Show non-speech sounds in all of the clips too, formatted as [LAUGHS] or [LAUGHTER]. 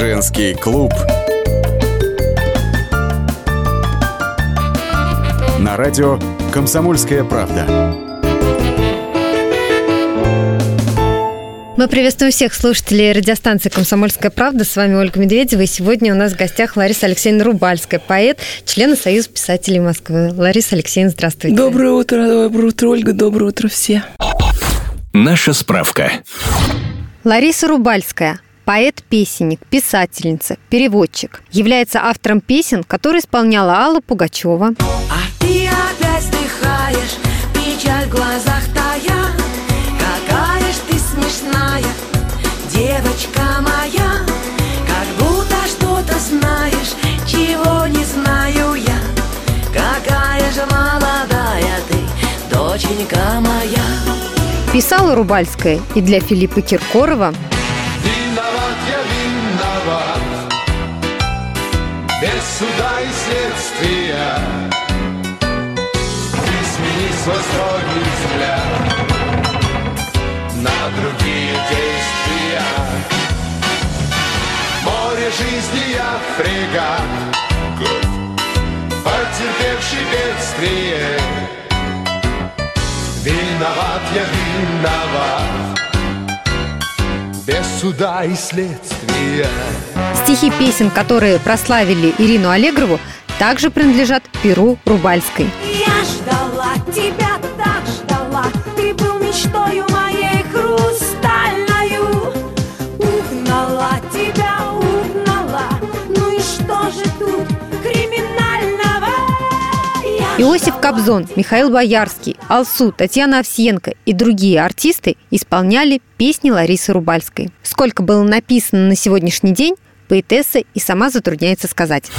Женский клуб. На радио «Комсомольская правда». Мы приветствуем всех слушателей радиостанции «Комсомольская правда». С вами Ольга Медведева. И сегодня у нас в гостях Лариса Алексеевна Рубальская, поэт, член Союза писателей Москвы. Лариса Алексеевна, здравствуйте. Доброе утро, доброе утро, Ольга, доброе утро все. Наша справка. Лариса Рубальская – поэт-песенник, писательница, переводчик. Является автором песен, которые исполняла Алла Пугачева. А ты опять вздыхаешь, печаль в глазах тая. Какая ж ты смешная, девочка моя. Как будто что-то знаешь, чего не знаю я. Какая же молодая ты, доченька моя. Писала Рубальская и для Филиппа Киркорова, свой строгий взгляд На другие действия. Море жизни я фрегат Потерпевший бедствие. Виноват я виноват. Без суда и следствия. стихи песен, которые прославили Ирину Аллегрову, также принадлежат Перу Рубальской. Я ждала тебя, так ждала Ты был мечтою моей хрустальною Угнала тебя, угнала Ну и что же тут криминального? Я Иосиф Кобзон, Михаил Боярский, Алсу, Татьяна Овсиенко и другие артисты исполняли песни Ларисы Рубальской. Сколько было написано на сегодняшний день, поэтесса и сама затрудняется сказать.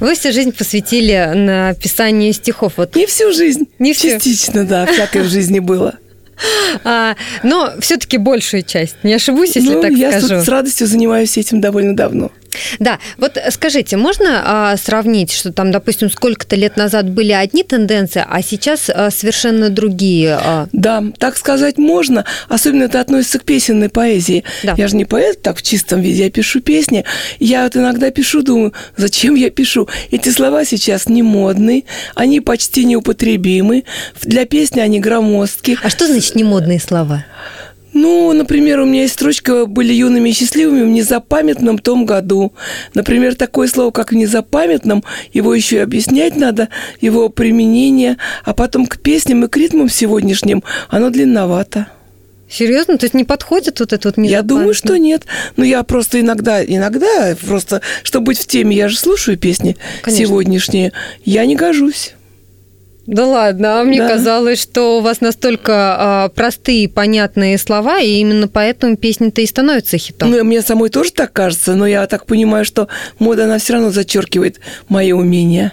Вы всю жизнь посвятили написанию стихов. Вот, Не всю жизнь. Не всю. Частично, да, всякое в жизни было. [LAUGHS] а, но все-таки большую часть. Не ошибусь, если ну, так я скажу. с, с радостью занимаюсь этим довольно давно. Да, вот скажите, можно а, сравнить, что там, допустим, сколько-то лет назад были одни тенденции, а сейчас а, совершенно другие? а? Да, так сказать можно. Особенно это относится к песенной поэзии. Да. Я же не поэт так в чистом виде, я пишу песни. Я вот иногда пишу, думаю, зачем я пишу? Эти слова сейчас не модные, они почти неупотребимы. Для песни они громоздкие. А что значит немодные слова? Ну, например, у меня есть строчка «Были юными и счастливыми в незапамятном том году». Например, такое слово, как «в незапамятном», его еще и объяснять надо, его применение, а потом к песням и к ритмам сегодняшним оно длинновато. Серьезно? То есть не подходит вот это вот Я думаю, что нет. Но я просто иногда, иногда, просто, чтобы быть в теме, я же слушаю песни Конечно. сегодняшние, я не гожусь. Да ладно, а мне Да. казалось, что у вас настолько а, простые, понятные слова, и именно поэтому песни-то и становятся хитом. Ну, мне самой тоже так кажется, но я так понимаю, что мода, она все равно зачеркивает мои умения.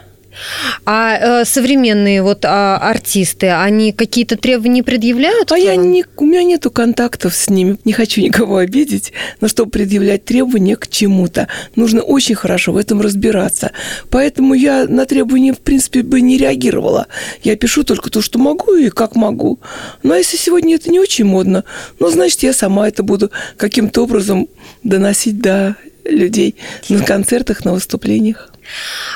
А э, современные вот а, артисты, они какие-то требования предъявляют? А я не, у меня нету контактов с ними, не хочу никого обидеть, но чтобы предъявлять требования к чему-то, нужно очень хорошо в этом разбираться. Поэтому я на требования, в принципе, бы не реагировала. Я пишу только то, что могу и как могу. Но если сегодня это не очень модно, ну, значит, я сама это буду каким-то образом доносить до людей на концертах, на выступлениях.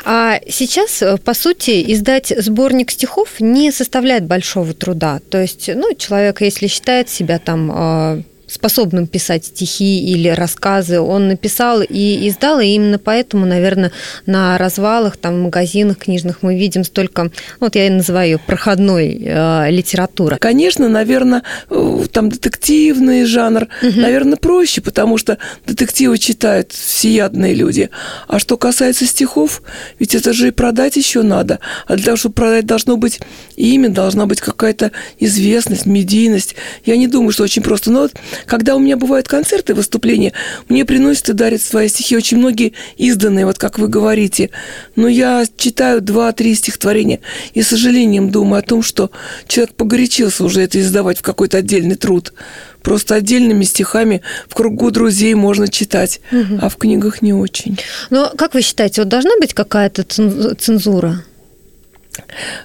А сейчас, э, по сути, издать сборник стихов не составляет большого труда. То есть, ну, человек, если считает себя там э, способным писать стихи или рассказы, он написал и издал, и именно поэтому, наверное, на развалах, там, в магазинах книжных мы видим столько, вот я и называю ее проходной э, литературы. Конечно, наверное, э, там детективный жанр, наверное, проще, потому что детективы читают всеядные люди. А что касается стихов, ведь это же и продать еще надо. А для того, чтобы продать, должно быть имя, должна быть какая-то известность, медийность. Я не думаю, что очень просто. Но вот когда у меня бывают концерты, выступления, мне приносят и дарят свои стихи. Очень многие изданные, вот как вы говорите. Но я читаю два-три стихотворения и с сожалением думаю о том, что человек погорячился уже это издавать в какой-то отдельный труд. Просто отдельными стихами в кругу друзей можно читать, а в книгах не очень. Но как вы считаете, вот должна быть какая-то цен- цензура?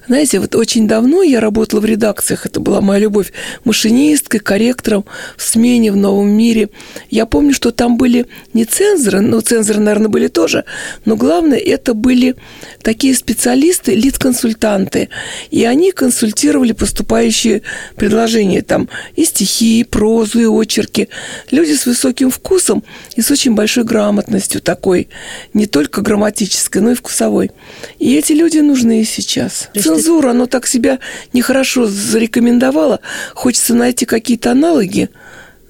Знаете, вот очень давно я работала в редакциях, это была моя любовь, машинисткой, корректором в смене в новом мире. Я помню, что там были не цензоры, ну, цензоры, наверное, были тоже, но главное, это были такие специалисты, лид-консультанты, и они консультировали поступающие предложения, там, и стихи, и прозу, и очерки. Люди с высоким вкусом и с очень большой грамотностью такой, не только грамматической, но и вкусовой. И эти люди нужны и сейчас. Цензура, оно так себя нехорошо зарекомендовала. Хочется найти какие-то аналоги.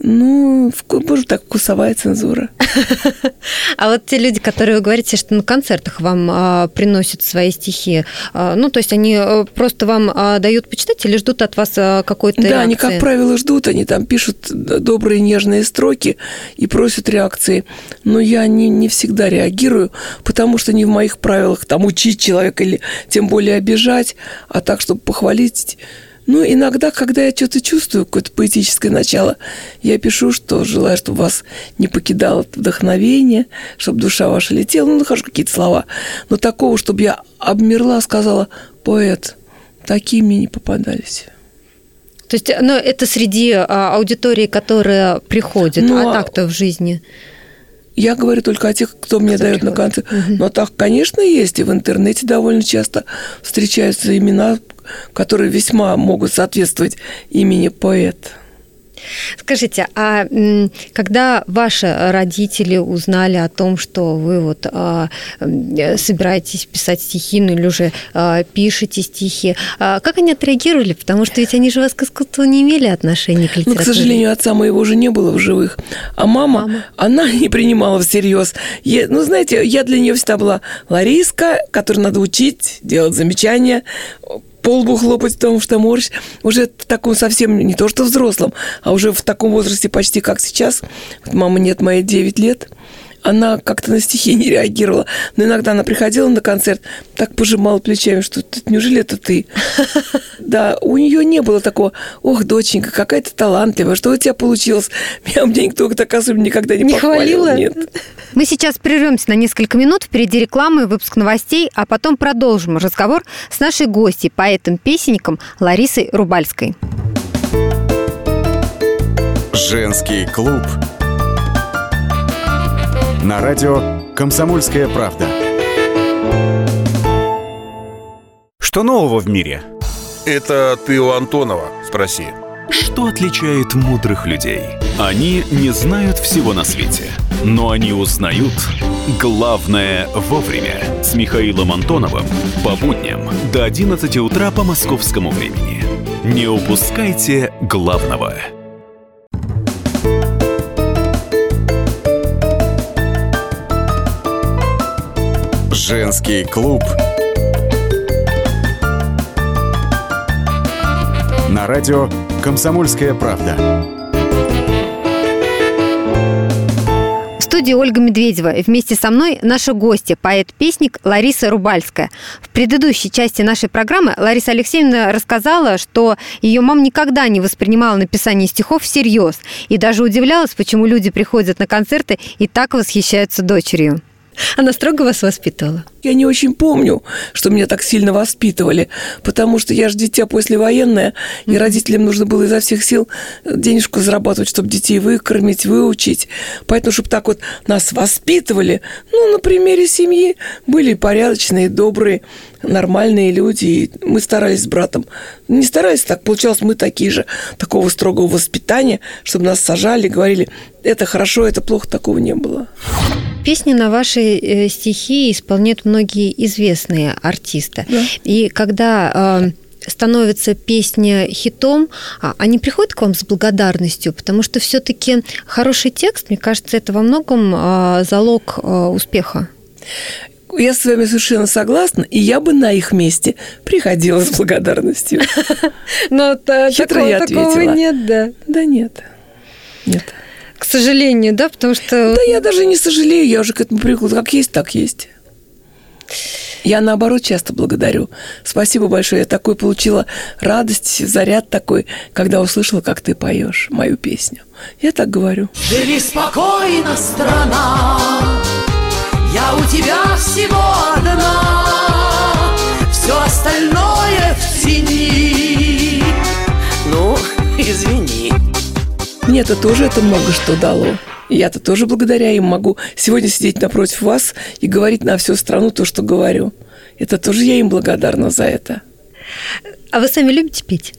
Ну, может, так вкусовая цензура. [LAUGHS] А вот те люди, которые вы говорите, что на концертах вам а, приносят свои стихи, а, ну, то есть они а, просто вам а, дают почитать или ждут от вас а, какой-то Да, реакции? они, как правило, ждут, они там пишут добрые нежные строки и просят реакции. Но я не, не всегда реагирую, потому что не в моих правилах там учить человека или тем более обижать, а так, чтобы похвалить ну, иногда, когда я что-то чувствую, какое-то поэтическое начало, я пишу, что желаю, чтобы вас не покидало вдохновение, чтобы душа ваша летела, ну, нахожу какие-то слова. Но такого, чтобы я обмерла, сказала, поэт, такие мне не попадались. То есть, ну, это среди а, аудитории, которая приходит, Ну, а а- так-то в жизни. Я говорю только о тех, кто мне Кто дает на приходит. концерт. Но так, конечно, есть. И в интернете довольно часто встречаются имена, которые весьма могут соответствовать имени поэт. Скажите, а когда ваши родители узнали о том, что вы вот а, собираетесь писать стихи, ну или уже а, пишете стихи, а, как они отреагировали? Потому что ведь они же вас к искусству не имели отношения к Ну, литературе. к сожалению, отца моего уже не было в живых. А мама, Мама. она [LAUGHS] не принимала всерьез. Я- ну, знаете, я для нее всегда была Лариска, которую надо учить, делать замечания, по лбу хлопать, потому что морщ. Уже в таком совсем, не то что взрослом, а уже в таком возрасте почти как сейчас. Вот мама нет, моей 9 лет. Она как-то на стихи не реагировала. Но иногда она приходила на концерт, так пожимала плечами, что «Ты- неужели это ты? [LAUGHS] Да, у нее не было такого, ох, доченька, какая ты талантливая, что у тебя получилось? Меня, мне никто так особенно никогда не, Не похвалил. хвалила? Нет. Мы сейчас прервемся на несколько минут, впереди рекламы, выпуск новостей, а потом продолжим разговор с нашей гостьей, поэтом-песенником Ларисой Рубальской. Женский клуб. На радио «Комсомольская правда». Что нового в мире? Это ты у Антонова спроси. Что отличает мудрых людей? Они не знают всего на свете, но они узнают главное вовремя. С Михаилом Антоновым по будням до 11 утра по московскому времени. Не упускайте главного. Женский клуб. На радио «Комсомольская правда». Студии Ольга Медведева. Вместе со мной наша гостья, поэт-песник Лариса Рубальская. В предыдущей части нашей программы Лариса Алексеевна рассказала, что ее мама никогда не воспринимала написание стихов всерьез и даже удивлялась, почему люди приходят на концерты и так восхищаются дочерью. Она строго вас воспитывала. Я не очень помню, что меня так сильно воспитывали, потому что я же дитя послевоенное, и родителям нужно было изо всех сил денежку зарабатывать, чтобы детей выкормить, выучить. Поэтому, чтобы так вот нас воспитывали, ну, на примере семьи были порядочные, добрые, нормальные люди. И мы старались с братом. Не старались, так получалось, мы такие же, такого строгого воспитания, чтобы нас сажали, говорили, это хорошо, это плохо, такого не было. Песни на ваши э, стихи исполняют многие известные артисты. Да. И когда э, становится песня хитом, а, они приходят к вам с благодарностью, потому что все-таки хороший текст, мне кажется, это во многом э, залог э, успеха. Я с вами совершенно согласна, и я бы на их месте приходила с благодарностью. [LAUGHS] Но ответила. нет, да. Да нет. Нет. К сожалению, да, потому что... Да я даже не сожалею, я уже к этому привыкла. Как есть, так есть. Я, наоборот, часто благодарю. Спасибо большое. Я такой получила радость, заряд такой, когда услышала, как ты поешь мою песню. Я так говорю. Живи спокойно, страна, я у тебя всего одна. Мне-то тоже это много что дало. И Я-то тоже благодаря им могу сегодня сидеть напротив вас и говорить на всю страну то, что говорю. Это тоже я им благодарна за это. А вы сами любите петь?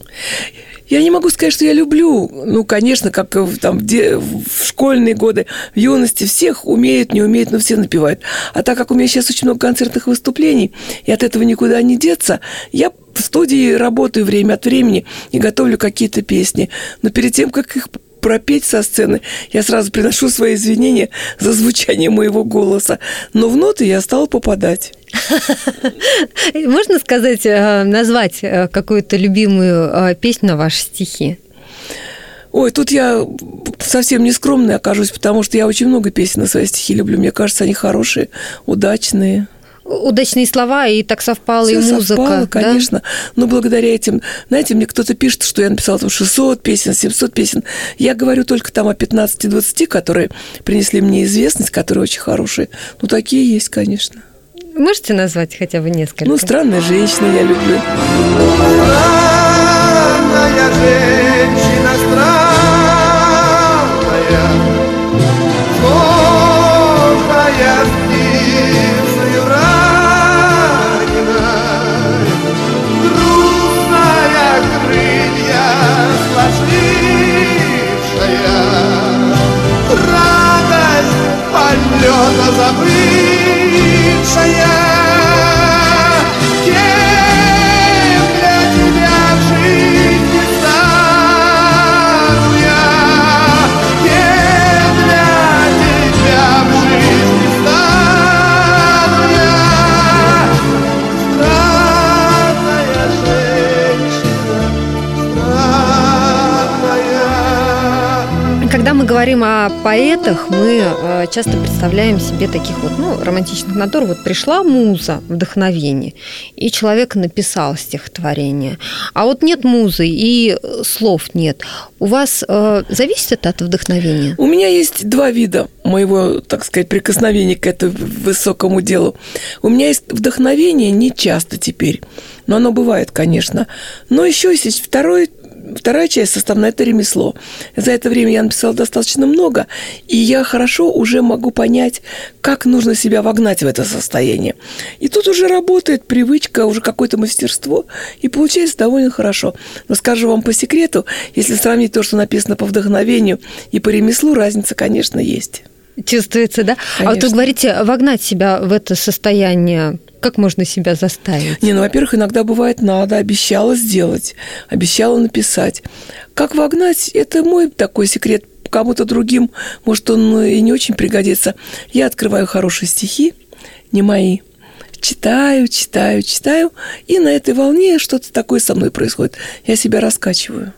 Я не могу сказать, что я люблю. Ну, конечно, как там, в де- в школьные годы, в юности всех умеют, не умеют, но все напевают. А так как у меня сейчас очень много концертных выступлений, и от этого никуда не деться, я в студии работаю время от времени и готовлю какие-то песни. Но перед тем, как их пропеть со сцены, я сразу приношу свои извинения за звучание моего голоса. Но в ноты я стала попадать. [LAUGHS] Можно сказать, э, назвать э, какую-то любимую э, песню на ваши стихи? Ой, тут я совсем не скромная окажусь, потому что я очень много песен на свои стихи люблю. Мне кажется, они хорошие, удачные. Удачные слова, и так совпала и Всё музыка. совпало, да? конечно. Но благодаря этим, знаете, мне кто-то пишет, что я написала там 600 песен, 700 песен. Я говорю только там о 15-20, которые принесли мне известность, которые очень хорошие. Ну, такие есть, конечно. Можете назвать хотя бы несколько? Ну, «Странная женщина» я люблю. Странная женщина, полета забывшая, говорим о поэтах, мы э, часто представляем себе таких вот ну, романтичных натур. Вот пришла муза, вдохновение, и человек написал стихотворение. А вот нет музы, и слов нет. У вас э, зависит это от вдохновения? У меня есть два вида моего, так сказать, прикосновения к этому высокому делу. У меня есть вдохновение не часто теперь, но оно бывает, конечно. Но еще есть второй Вторая часть составная – это ремесло. За это время я написала достаточно много, и я хорошо уже могу понять, как нужно себя вогнать в это состояние. И тут уже работает привычка, уже какое-то мастерство, и получается довольно хорошо. Но скажу вам по секрету, если сравнить то, что написано по вдохновению и по ремеслу, разница, конечно, есть. Чувствуется, да? А вот вы Конечно. говорите, вогнать себя в это состояние, как можно себя заставить? Не, ну, во-первых, иногда бывает надо, обещала сделать, обещала написать. Как вогнать, это мой такой секрет. Кому-то другим, может, он и не очень пригодится. Я открываю хорошие стихи, не мои. Читаю, читаю, читаю, и на этой волне что-то такое со мной происходит. Я себя раскачиваю.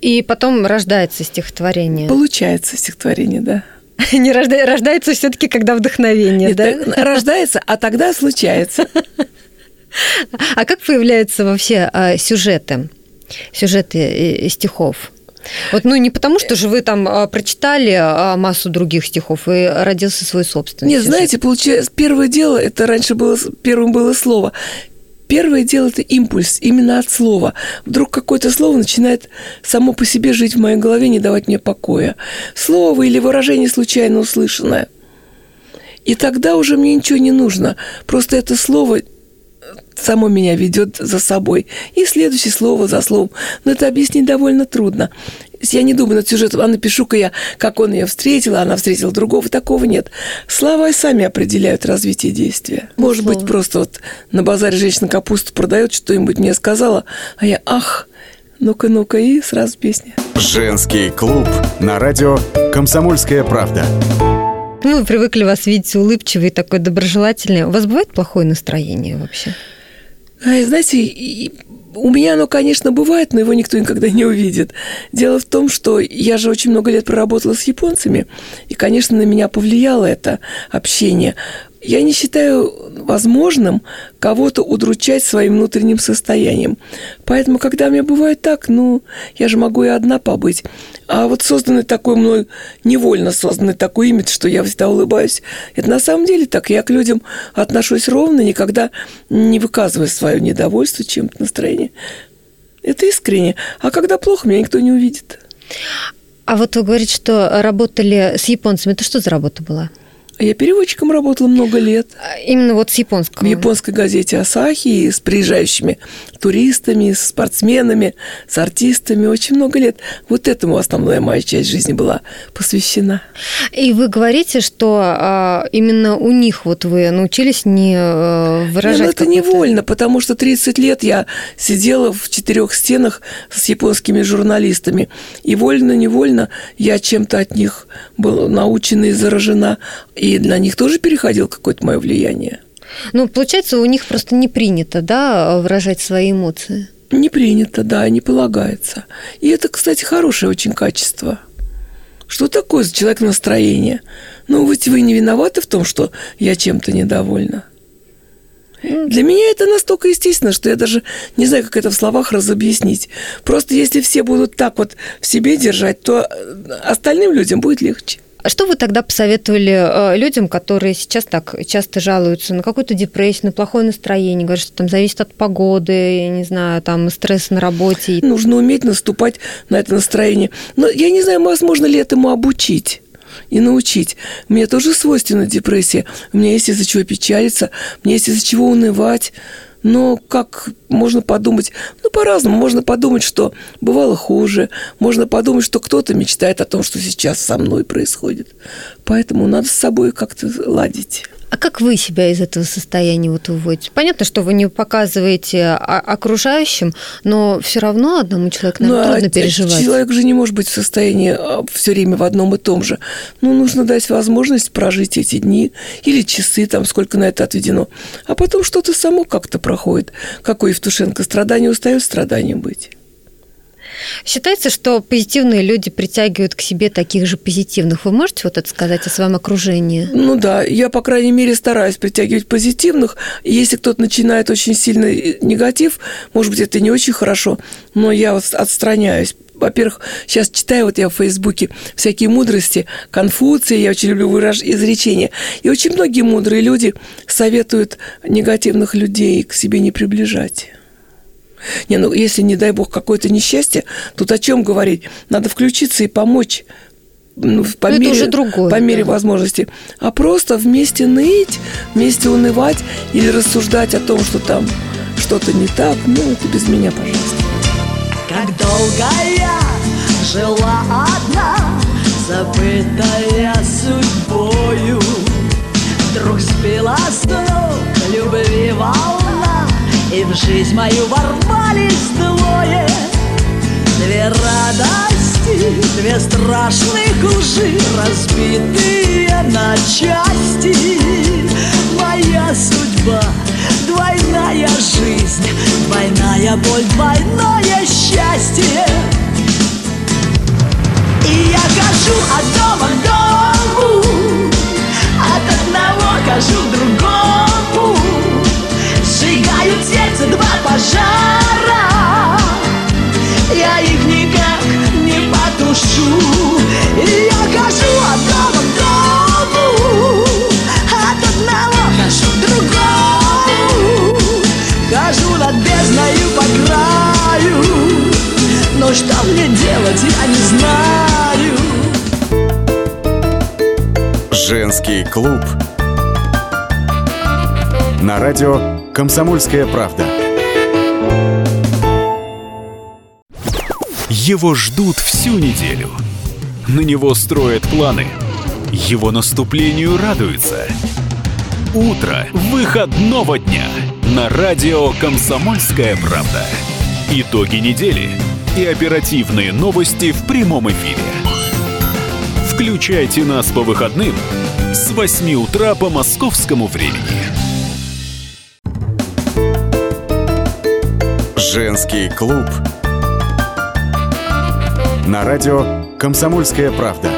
И потом рождается стихотворение. Получается стихотворение, да. [LAUGHS] Не рожда- рождается все-таки, когда вдохновение, да? [LAUGHS] Рождается, а тогда случается. [LAUGHS] А как появляются вообще а, сюжеты, сюжеты э, стихов? Вот, ну, не потому, что же вы там а, прочитали а, массу других стихов и родился свой собственный Нет, сюжет. знаете, получается, первое дело, это раньше было, первым было слово. Первое дело – это импульс, именно от слова. Вдруг какое-то слово начинает само по себе жить в моей голове, не давать мне покоя. Слово или выражение случайно услышанное. И тогда уже мне ничего не нужно. Просто это слово само меня ведет за собой. И следующее слово за словом. Но это объяснить довольно трудно. Я не думаю над сюжетом, а напишу-ка я, как он ее встретил, а она встретила другого. Такого нет. Слова сами определяют развитие действия. Может быть, просто вот на базаре женщина капусту продает, что-нибудь мне сказала, а я, ах, ну-ка, ну-ка, и сразу песня. Женский клуб на радио «Комсомольская правда». Ну, Мы привыкли вас видеть улыбчивый, такой доброжелательный. У вас бывает плохое настроение вообще? Ай, знаете, у меня оно, конечно, бывает, но его никто никогда не увидит. Дело в том, что я же очень много лет проработала с японцами, и, конечно, на меня повлияло это общение. Я не считаю возможным кого-то удручать своим внутренним состоянием. Поэтому, когда у меня бывает так, ну, я же могу и одна побыть. А вот созданный такой мной, невольно созданный такой имидж, что я всегда улыбаюсь, это на самом деле так. Я к людям отношусь ровно, никогда не выказывая свое недовольство чем-то, настроение. Это искренне. А когда плохо, меня никто не увидит. А вот вы говорите, что работали с японцами. Это что за работа была? Я переводчиком работала много лет. А, Именно вот с японского. В японской газете «Асахи» с приезжающими туристами, с спортсменами, с артистами. Очень много лет. Вот этому основная моя часть жизни была посвящена. И вы говорите, что а, именно у них вот вы научились не э, выражать ну это невольно, потому что 30 лет я сидела в четырех стенах с японскими журналистами. И вольно-невольно я чем-то от них была научена и заражена. И на них тоже переходило какое-то мое влияние. Ну, получается, у них просто не принято, да, выражать свои эмоции. Не принято, да, не полагается. И это, кстати, хорошее очень качество. Что такое за человек настроение? Ну, ведь вы не виноваты в том, что я чем-то недовольна. Для меня это настолько естественно, что я даже не знаю, как это в словах разобъяснить. Просто если все будут так вот в себе держать, то э, остальным людям будет легче. А что вы тогда посоветовали э, людям, которые сейчас так часто жалуются на какую-то депрессию, на плохое настроение, говорят, что там зависит от погоды, я не знаю, там стресс на работе. Нужно уметь наступать на это настроение. Но я не знаю, возможно ли этому обучить и научить. Мне тоже свойственна депрессия. У меня есть из-за чего печалиться, мне есть из-за чего унывать. Но как можно подумать, ну, по-разному. Можно подумать, что бывало хуже. Можно подумать, что кто-то мечтает о том, что сейчас со мной происходит. Поэтому надо с собой как-то ладить. А как вы себя из этого состояния вот выводите? Понятно, что вы не показываете о- окружающим, но все равно одному человеку, наверное, Ну, а трудно т- переживать. Человек же не может быть в состоянии все время в одном и том же. Ну, нужно дать возможность прожить эти дни или часы, там, сколько на это отведено. А потом что-то само как-то проходит. Как у Евтушенко, страдание устает страданием быть. Считается, что позитивные люди притягивают к себе таких же позитивных. Вы можете вот это сказать о своем окружении? Ну да, я, по крайней мере, стараюсь притягивать позитивных. Если кто-то начинает очень сильный негатив, может быть, это не очень хорошо, но я отстраняюсь. Во-первых, сейчас читаю вот я в Фейсбуке всякие мудрости, Конфуция, я очень люблю выраж... изречения. И очень многие мудрые люди советуют негативных людей к себе не приближать. Не, ну если, не дай бог, какое-то несчастье, тут о чем говорить? Надо включиться и помочь ну, по Ну, это мере, уже другое, по мере да. возможности. А просто вместе ныть, вместе унывать или рассуждать о том, что там что-то не так, ну, это без меня, пожалуйста. Как долго я жила одна, забытая судьбою Вдруг сбила с ног любви волна И в жизнь мою ворвались двое. Две радости, две страшных лжи Разбитые на части. Моя судьба, двойная жизнь Двойная боль, двойное счастье. И я хожу от дома к дому От одного хожу к другому сердце два пожара. Я их никак не потушу. И я хожу от дома к дому От одного хожу к другому. Хожу над бездною по краю Но что мне делать, я не знаю. Женский клуб. На радио «Комсомольская правда». Его ждут всю неделю. На него строят планы. Его наступлению радуются. Утро выходного дня на радио «Комсомольская правда». Итоги недели и оперативные новости в прямом эфире. Включайте нас по выходным с 8 утра по московскому времени. Женский клуб. На радио «Комсомольская правда».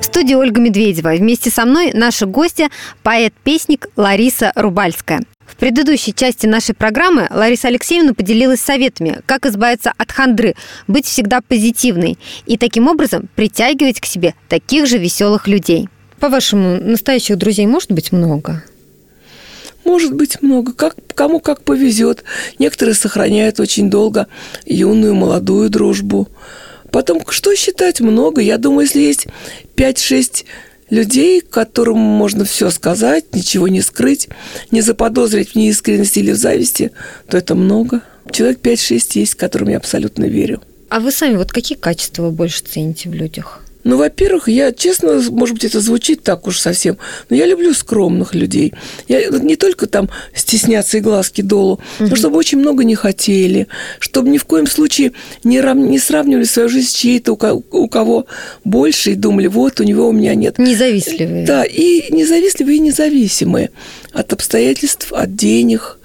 студии Ольга Медведева. Вместе со мной наша гостья, поэт-песник Лариса Рубальская. В предыдущей части нашей программы Лариса Алексеевна поделилась советами, как избавиться от хандры, быть всегда позитивной и таким образом притягивать к себе таких же веселых людей. По-вашему, настоящих друзей может быть много? Может быть много, как, кому как повезет. Некоторые сохраняют очень долго юную, молодую дружбу. Потом, что считать много? Я думаю, если есть 5-6 людей, которым можно все сказать, ничего не скрыть, не заподозрить в неискренности или в зависти, то это много. Человек 5-6 есть, которым я абсолютно верю. А вы сами вот какие качества вы больше цените в людях? Ну, во-первых, я, честно, может быть, это звучит так уж совсем, но я люблю скромных людей. Я не только там стесняться и глазки долу, угу. но чтобы очень много не хотели, чтобы ни в коем случае не, рам, не сравнивали свою жизнь с чьей-то, у, у кого больше, и думали, вот, у него, у меня нет. Независливые. Да, и независливые, и независимые от обстоятельств, от денег,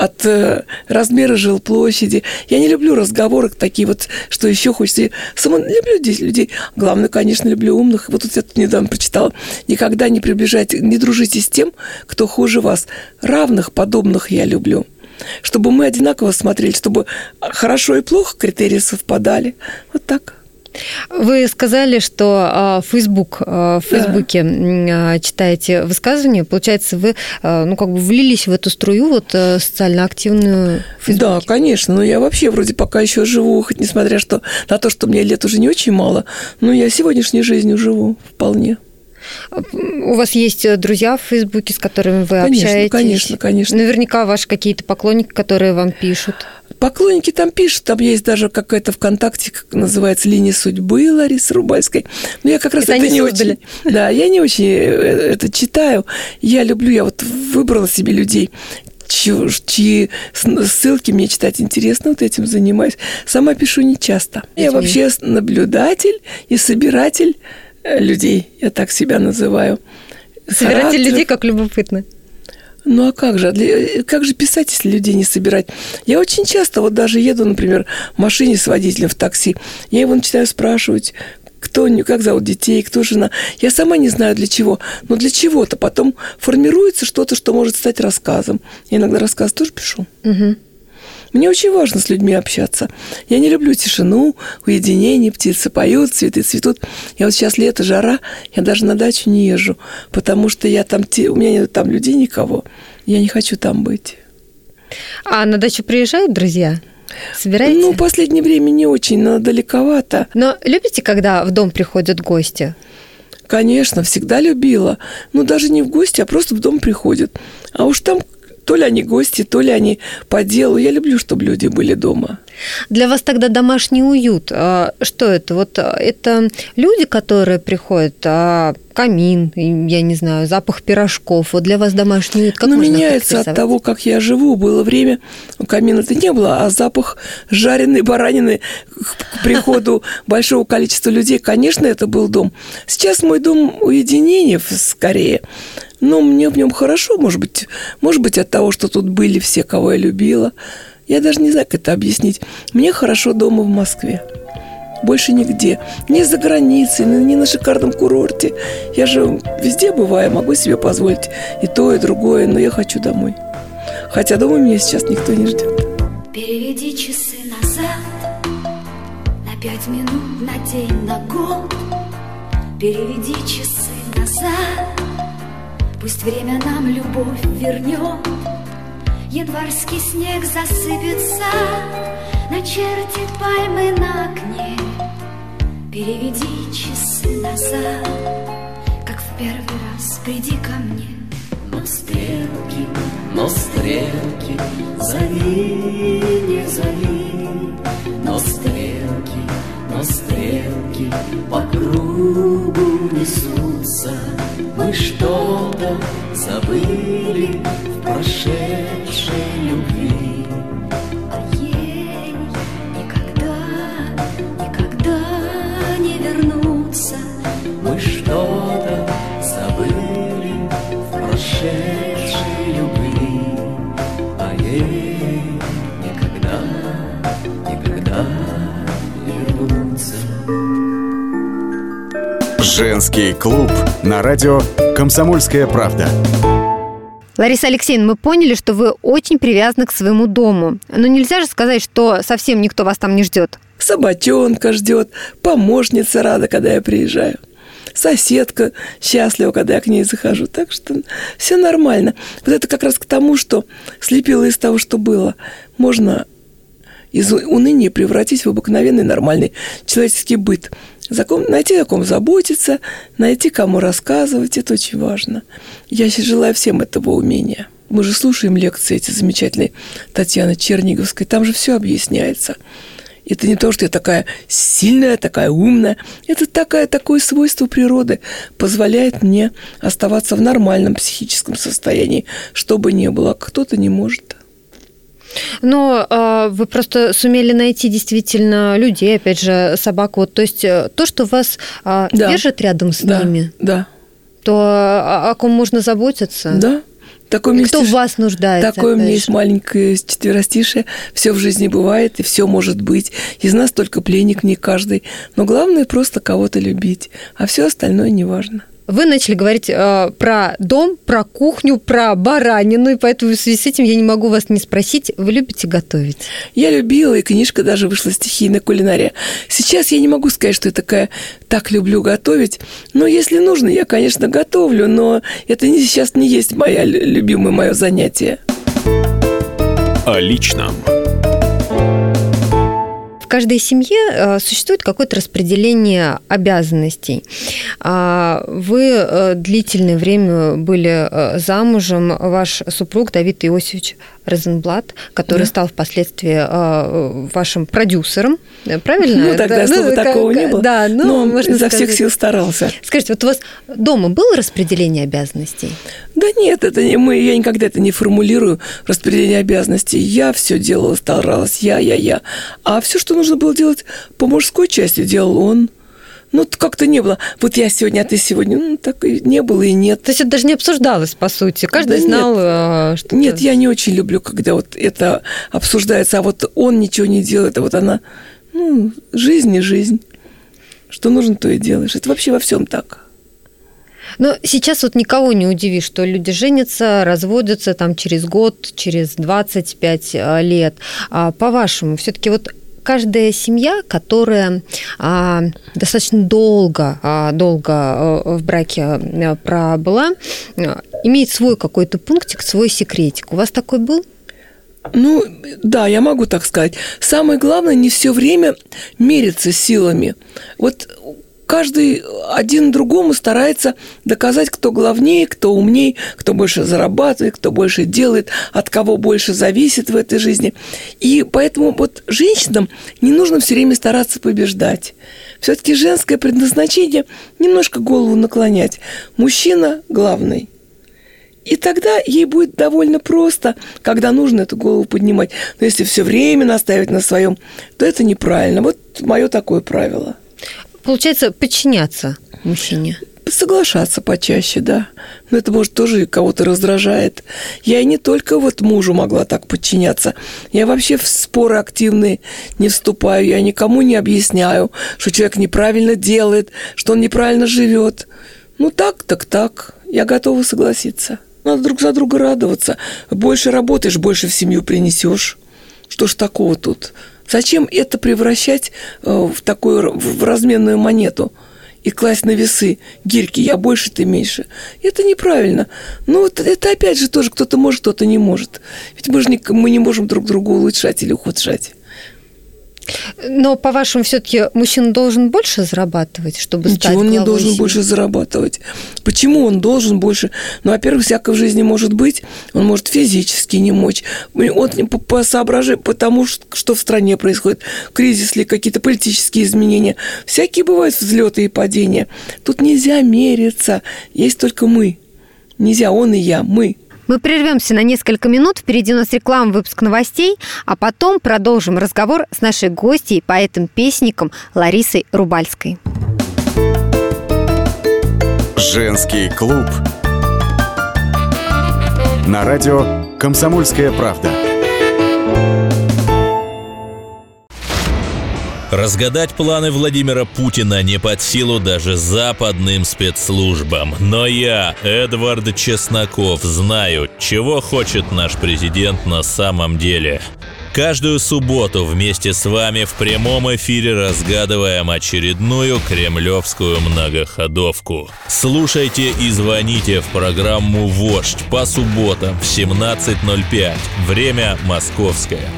от э, размера жилплощади. Я не люблю разговоры такие вот, что еще хочется. Сама люблю здесь людей. Главное, конечно, люблю умных. Вот тут я тут недавно прочитала. Никогда не приближайте, не дружите с тем, кто хуже вас. Равных, подобных я люблю чтобы мы одинаково смотрели, чтобы хорошо и плохо критерии совпадали. Вот так. Вы сказали, что в Facebook, в Фейсбуке да. читаете высказывания. Получается, вы ну, как бы влились в эту струю вот э, социально активную Да, конечно. Но я вообще вроде пока еще живу, хоть несмотря что, на то, что мне лет уже не очень мало, но я сегодняшней жизнью живу вполне. У вас есть э, друзья в Фейсбуке, с которыми вы конечно, общаетесь? Конечно, конечно. Наверняка ваши какие-то поклонники, которые вам пишут. Поклонники там пишут, там есть даже какая-то ВКонтакте, как называется, линия судьбы Ларисы Рубальской. Но я как раз это, это не создали. очень... [LAUGHS] Да, я не очень э, это читаю. Я люблю, я вот выбрала себе людей, чьи, чьи ссылки мне читать интересно, вот этим занимаюсь. Сама пишу нечасто. Я вообще наблюдатель и собиратель Э, людей, я так себя называю. Собиратель Характер... людей как любопытно. Ну а как же? Э, как же писать, если людей не собирать? Я очень часто вот даже еду, например, в машине с водителем в такси. Я его начинаю спрашивать, кто, как зовут детей, кто жена. Я сама не знаю для чего, но для чего-то. Потом формируется что-то, что может стать рассказом. Я иногда рассказ тоже пишу. Угу. Мне очень важно с людьми общаться. Я не люблю тишину, уединение, птицы поют, цветы цветут. Я вот сейчас лето, жара, я даже на дачу не езжу, потому что я там, у меня нет там людей никого. Я не хочу там быть. А на дачу приезжают друзья? Собираете? Ну, в последнее время не очень, но далековато. Но любите, когда в дом приходят гости? Конечно, всегда любила. Ну, даже не в гости, а просто в дом приходят. А уж там то ли они гости, то ли они по делу. Я люблю, чтобы люди были дома. Для вас тогда домашний уют. А что это? Вот а, это люди, которые приходят, а камин, я не знаю, запах пирожков. Вот для вас домашний уют как Ну, меняется от того, как я живу. Было время, камина-то не было, а запах жареной баранины к приходу [LAUGHS] большого количества людей, конечно, это был дом. Сейчас мой дом уединения скорее. Но мне в нем хорошо, может быть, может быть, от того, что тут были все, кого я любила. Я даже не знаю, как это объяснить. Мне хорошо дома в Москве. Больше нигде. Ни за границей, ни на шикарном курорте. Я же везде бываю, могу себе позволить и то, и другое, но я хочу домой. Хотя дома меня сейчас никто не ждет. Переведи часы назад На пять минут, на день, на год Переведи часы назад Пусть время нам любовь вернет. Январский снег засыпется Начертит пальмы на окне. Переведи часы назад Как в первый раз приди ко мне. Но стрелки, но стрелки Зови, не зови. Но стрелки, но стрелки По кругу несутся мы что-то забыли в прошедшей любви. Женский клуб на радио «Комсомольская правда». Лариса Алексеевна, мы поняли, что вы очень привязаны к своему дому. Но нельзя же сказать, что совсем никто вас там не ждет. Собачонка ждет, помощница рада, когда я приезжаю. Соседка счастлива, когда я к ней захожу. Так что все нормально. Вот это как раз к тому, что слепило из того, что было. Можно из уныния превратить в обыкновенный нормальный человеческий быт. Найти, о ком заботиться, найти, кому рассказывать, это очень важно. Я желаю всем этого умения. Мы же слушаем лекции эти замечательные Татьяны Черниговской, там же все объясняется. Это не то, что я такая сильная, такая умная. Это такое, такое свойство природы позволяет мне оставаться в нормальном психическом состоянии, что бы ни было. Кто-то не может. Но э, вы просто сумели найти действительно людей, опять же, собак. Вот, то есть э, то, что вас э, Да. держит рядом с Да, ними, да, то о, о ком можно заботиться. да. Такой мне кто в вас нуждается? Такое у меня есть маленькое четверостишее. Все в жизни бывает, и все может быть. Из нас только пленник не каждый. Но главное просто кого-то любить. А все остальное не важно. Вы начали говорить э, про дом, про кухню, про баранину, и поэтому в связи с этим я не могу вас не спросить, вы любите готовить? Я любила, и книжка даже вышла стихийная кулинария. Сейчас я не могу сказать, что я такая так люблю готовить. Но если нужно, я, конечно, готовлю, но это не, сейчас не есть моя лю- любимое мое занятие. О личном. В каждой семье э, существует какое-то распределение обязанностей. А Вы э, длительное время были э, замужем, ваш супруг Давид Иосифович Розенблат, который Да. стал впоследствии вашим продюсером, правильно? Ну, тогда, Да, чтобы как- такого не было. Да, ну, но он можно изо всех сказать. сил старался. Скажите, вот у вас дома было распределение обязанностей? Да нет, это не мы, я никогда это не формулирую распределение обязанностей. Я все делала, старалась, я, я, я. А все, что нужно было делать по мужской части, делал он. Ну, как-то не было. Вот я сегодня, а ты сегодня. Ну, так и не было и нет. То есть это даже не обсуждалось, по сути. Каждый Да знал, э, что... Нет, я не очень люблю, когда вот это обсуждается, а вот он ничего не делает, а вот она, ну, жизнь не жизнь. Что нужно, то и делаешь. Это вообще во всем так. Но сейчас вот никого не удивишь, что люди женятся, разводятся там через год, через 25 э, лет. А по-вашему, все-таки вот каждая семья, которая а, достаточно долго, а, долго э, в браке э, пробыла, имеет свой какой-то пунктик, свой секретик. У вас такой был? Ну, да, я могу так сказать. Самое главное, не все время мериться силами. Вот каждый один другому старается доказать, кто главнее, кто умнее, кто больше зарабатывает, кто больше делает, от кого больше зависит в этой жизни. И поэтому вот женщинам не нужно все время стараться побеждать. Все-таки женское предназначение немножко голову наклонять. Мужчина главный. И тогда ей будет довольно просто, когда нужно эту голову поднимать. Но если все время наставить на своем, то это неправильно. Вот мое такое правило. Получается, подчиняться мужчине. Соглашаться почаще, да. Но это, может, тоже кого-то раздражает. Я и не только вот мужу могла так подчиняться. Я вообще в споры активные не вступаю. Я никому не объясняю, что человек неправильно делает, что он неправильно живет. Ну так, так, так. Я готова согласиться. Надо друг за друга радоваться. Больше работаешь, больше в семью принесешь. Что ж такого тут? Зачем это превращать э, в такую в разменную монету? и класть на весы гирьки, я больше, ты меньше. Это неправильно. Ну, это, это опять же тоже кто-то может, кто-то не может. Ведь мы же не, мы не можем друг друга улучшать или ухудшать. Но, по-вашему, все-таки мужчина должен больше зарабатывать, чтобы стать Ничего он не должен семьи? больше зарабатывать. Почему он должен больше? Ну, во-первых, всякое в жизни может быть. Он может физически не мочь. Он по, по соображению, потому что, что в стране происходит, кризис ли, какие-то политические изменения. Всякие бывают взлеты и падения. Тут нельзя мериться. Есть только мы. Нельзя он и я, мы. Мы прервемся на несколько минут. Впереди у нас реклама, выпуск новостей, а потом продолжим разговор с нашей гостьей, поэтом-песником Ларисой Рубальской. Женский клуб. На радио «Комсомольская правда». Разгадать планы Владимира Путина не под силу даже западным спецслужбам. Но я, Эдвард Чесноков, знаю, чего хочет наш президент на самом деле. Каждую субботу вместе с вами в прямом эфире разгадываем очередную кремлевскую многоходовку. Слушайте и звоните в программу «Вождь» по субботам в 17.05. Время московское.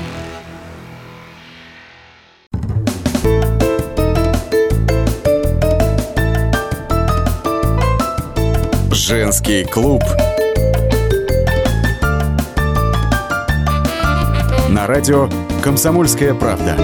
Женский клуб. На радио «Комсомольская правда».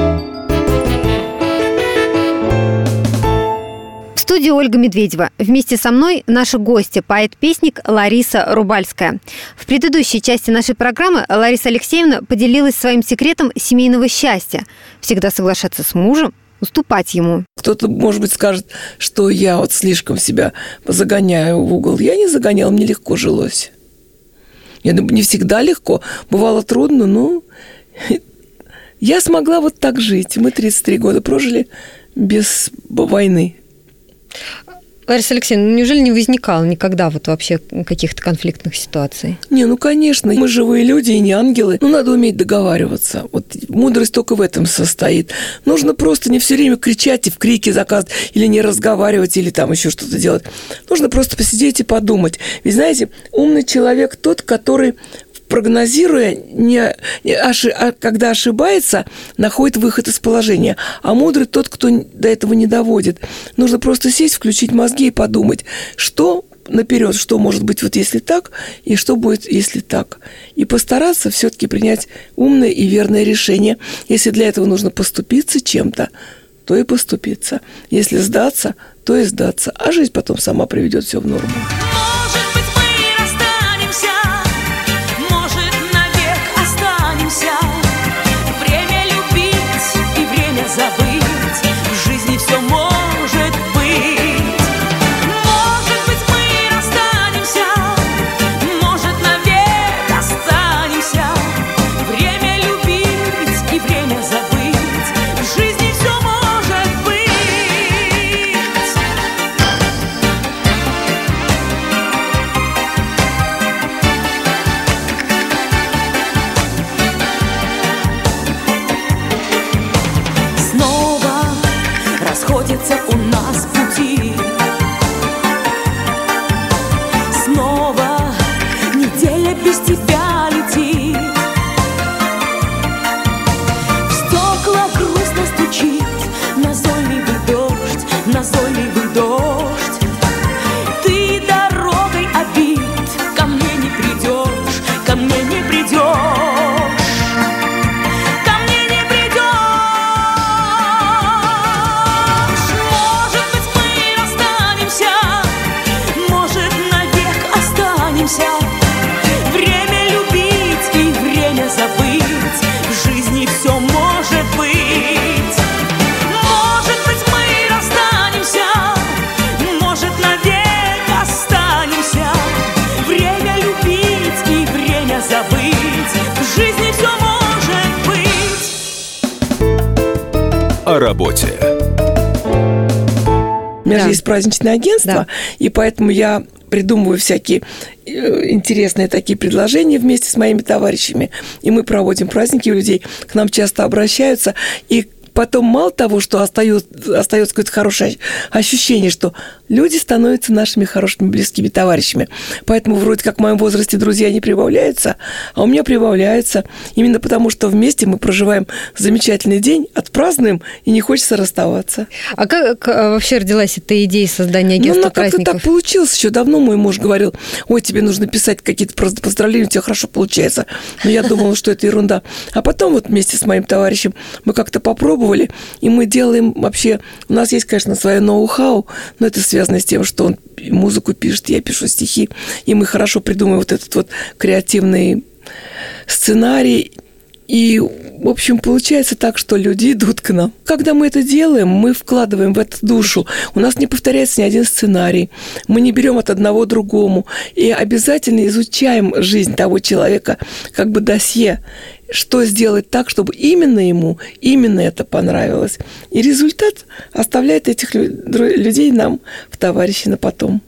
В студии Ольга Медведева. Вместе со мной наша гостья, поэт-песник Лариса Рубальская. В предыдущей части нашей программы Лариса Алексеевна поделилась своим секретом семейного счастья. Всегда соглашаться с мужем, уступать ему. Кто-то, может быть, скажет, что я вот слишком себя загоняю в угол. Я не загоняла, мне легко жилось. Я думаю, не всегда легко. Бывало трудно, но я смогла вот так жить. Мы 33 года прожили без войны. Лариса Алексеевна, ну неужели не возникало никогда вот вообще каких-то конфликтных ситуаций? Не, ну конечно, мы живые люди и не ангелы. Ну, надо уметь договариваться. Вот мудрость только в этом состоит. Нужно просто не все время кричать и в крике заказывать, или не разговаривать, или там еще что-то делать. Нужно просто посидеть и подумать. Ведь знаете, умный человек тот, который прогнозируя, не, не оши, а когда ошибается, находит выход из положения. А мудрый тот, кто до этого не доводит. Нужно просто сесть, включить мозги и подумать, что наперед, что может быть вот если так, и что будет, если так. И постараться все-таки принять умное и верное решение. Если для этого нужно поступиться чем-то, то и поступиться. Если сдаться, то и сдаться. А жизнь потом сама приведет все в норму. Праздничное агентство, да. и поэтому я придумываю всякие э, интересные такие предложения вместе с моими товарищами. И мы проводим праздники у людей. К нам часто обращаются. И потом мало того, что остается, остается какое-то хорошее ощущение, что люди становятся нашими хорошими близкими товарищами. Поэтому вроде как в моем возрасте друзья не прибавляются, а у меня прибавляются. Именно потому, что вместе мы проживаем замечательный день, отпразднуем, и не хочется расставаться. А как а вообще родилась эта идея создания агентства ну, праздников? как-то так получилось. Еще давно мой муж говорил, ой, тебе нужно писать какие-то поздравления, у тебя хорошо получается. Но я думала, что это ерунда. А потом вот вместе с моим товарищем мы как-то попробовали, и мы делаем вообще... У нас есть, конечно, свое ноу-хау, но это связано с тем, что он музыку пишет, я пишу стихи, и мы хорошо придумаем вот этот вот креативный сценарий. И, в общем, получается так, что люди идут к нам. Когда мы это делаем, мы вкладываем в эту душу. У нас не повторяется ни один сценарий. Мы не берем от одного другому. И обязательно изучаем жизнь того человека, как бы досье что сделать так, чтобы именно ему, именно это понравилось. И результат оставляет этих лю- людей нам в товарищи на потом.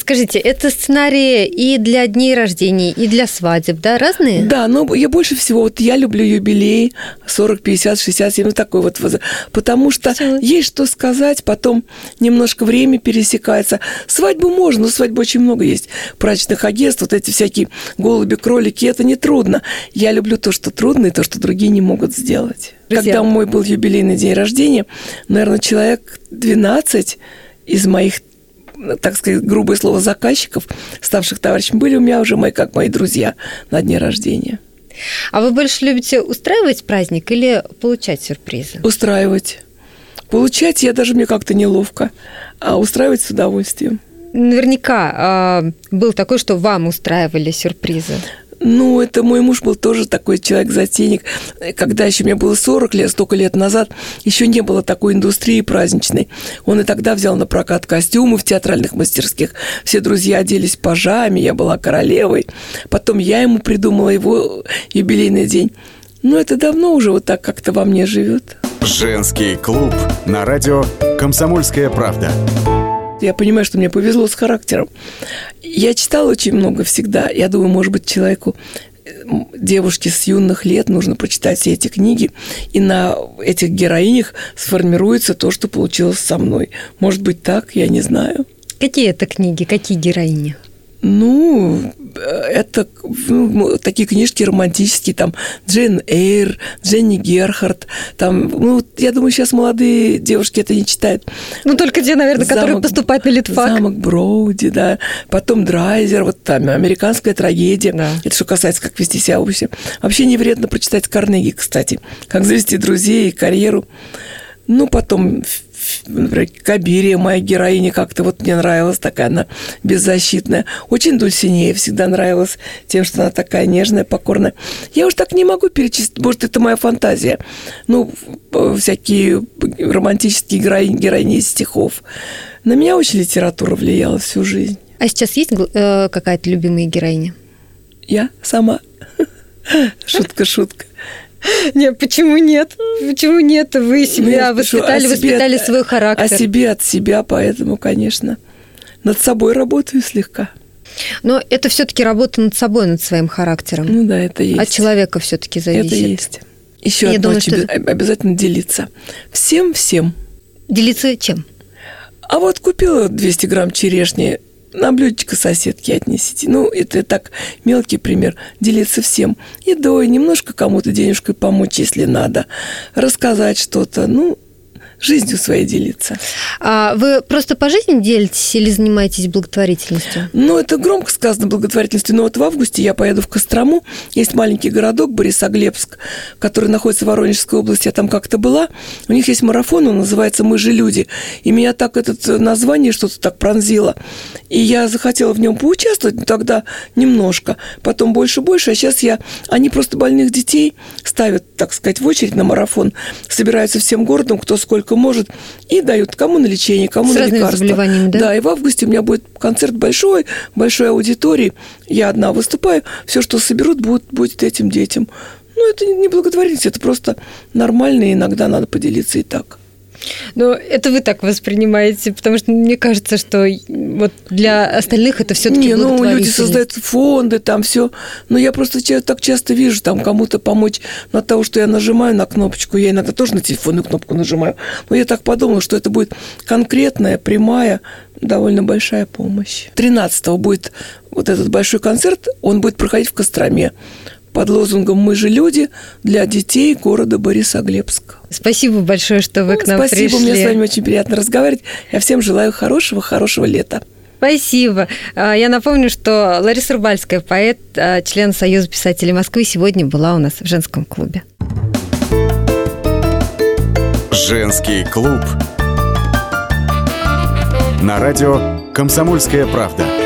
Скажите, это сценарии и для дней рождения, и для свадеб, да, разные? Да, но я больше всего, вот я люблю юбилей 40, 50, 67, ну такой вот, возраст. потому что есть что сказать, потом немножко время пересекается. Свадьбу можно, но свадьбы очень много есть. Прачечных агентств, вот эти всякие голуби, кролики, это не трудно. Я люблю то, что трудно, и то, что другие не могут сделать. Друзья. Когда мой был юбилейный день рождения, наверное, человек 12 из моих так сказать, грубое слово, заказчиков, ставших товарищами, были у меня уже мои, как мои друзья на дне рождения. А вы больше любите устраивать праздник или получать сюрпризы? Устраивать. Получать я даже мне как-то неловко, а устраивать с удовольствием. Наверняка э, был такой, что вам устраивали сюрпризы. Ну, это мой муж был тоже такой человек-затейник. Когда еще мне было 40 лет, столько лет назад, еще не было такой индустрии праздничной. Он и тогда взял на прокат костюмы в театральных мастерских. Все друзья оделись пажами, я была королевой. Потом я ему придумала его юбилейный день. Но это давно уже вот так как-то во мне живет. Женский клуб на радио «Комсомольская правда». Я понимаю, что мне повезло с характером. Я читала очень много всегда. Я думаю, может быть, человеку девушке с юных лет нужно прочитать все эти книги, и на этих героинях сформируется то, что получилось со мной. Может быть так, я не знаю. Какие это книги, какие героини? Ну, это ну, такие книжки романтические, там Джейн Эйр, Дженни Герхард, там, ну, я думаю, сейчас молодые девушки это не читают. Ну, только те, наверное, замок, которые поступают на литфак. Замок Броуди, да, потом Драйзер, вот там американская трагедия. Да. Это что касается, как вести себя вообще. Вообще не вредно прочитать Карнеги, кстати, как завести друзей и карьеру. Ну, потом например, Кабирия, моя героиня, как-то вот мне нравилась такая, она беззащитная. Очень Дульсинея всегда нравилась тем, что она такая нежная, покорная. Я уж так не могу перечислить, может, это моя фантазия. Ну, всякие романтические героини, героини из стихов. На меня очень литература влияла всю жизнь. А сейчас есть э, какая-то любимая героиня? Я сама. [LAUGHS] Шутка, шутка. [LAUGHS] Нет, почему нет? Почему нет? Вы себя ну, воспитали, воспитали свой характер. О себе от себя, поэтому, конечно, над собой работаю слегка. Но это все-таки работа над собой, над своим характером. Ну да, это есть. От человека все-таки зависит. Это есть. Еще одно думаю, что... обязательно делиться. Всем-всем. Делиться чем? А вот купила 200 грамм черешни, на блюдечко соседки отнесите. Ну, это так мелкий пример. Делиться всем. Едой, немножко кому-то денежкой помочь, если надо. Рассказать что-то. Ну, жизнью своей делиться. А вы просто по жизни делитесь или занимаетесь благотворительностью? Ну, это громко сказано благотворительностью, но вот в августе я поеду в Кострому. Есть маленький городок Борисоглебск, который находится в Воронежской области. Я там как-то была. У них есть марафон, он называется «Мы же люди». И меня так это название что-то так пронзило. И я захотела в нем поучаствовать, но тогда немножко. Потом больше-больше. А сейчас я... Они просто больных детей ставят, так сказать, в очередь на марафон. Собираются всем городом, кто сколько сколько может, и дают кому на лечение, кому С на лекарства. заболеваниями, да? Да, и в августе у меня будет концерт большой, большой аудитории. Я одна выступаю, все, что соберут, будет, будет этим детям. Ну, это не благотворительность, это просто нормально, иногда надо поделиться и так. Но это вы так воспринимаете, потому что мне кажется, что вот для остальных это все-таки Не, ну люди создают фонды, там все. Но я просто так часто вижу, там кому-то помочь на того, что я нажимаю на кнопочку. Я иногда тоже на телефонную кнопку нажимаю. Но я так подумала, что это будет конкретная, прямая, довольно большая помощь. 13-го будет вот этот большой концерт, он будет проходить в Костроме под лозунгом «Мы же люди» для детей города Борисоглебск. Спасибо большое, что вы ну, к нам спасибо, пришли. Спасибо, мне с вами очень приятно разговаривать. Я всем желаю хорошего, хорошего лета. Спасибо. А, я напомню, что Лариса Рубальская, поэт, а, член Союза писателей Москвы, сегодня была у нас в женском клубе. Женский клуб на радио «Комсомольская правда».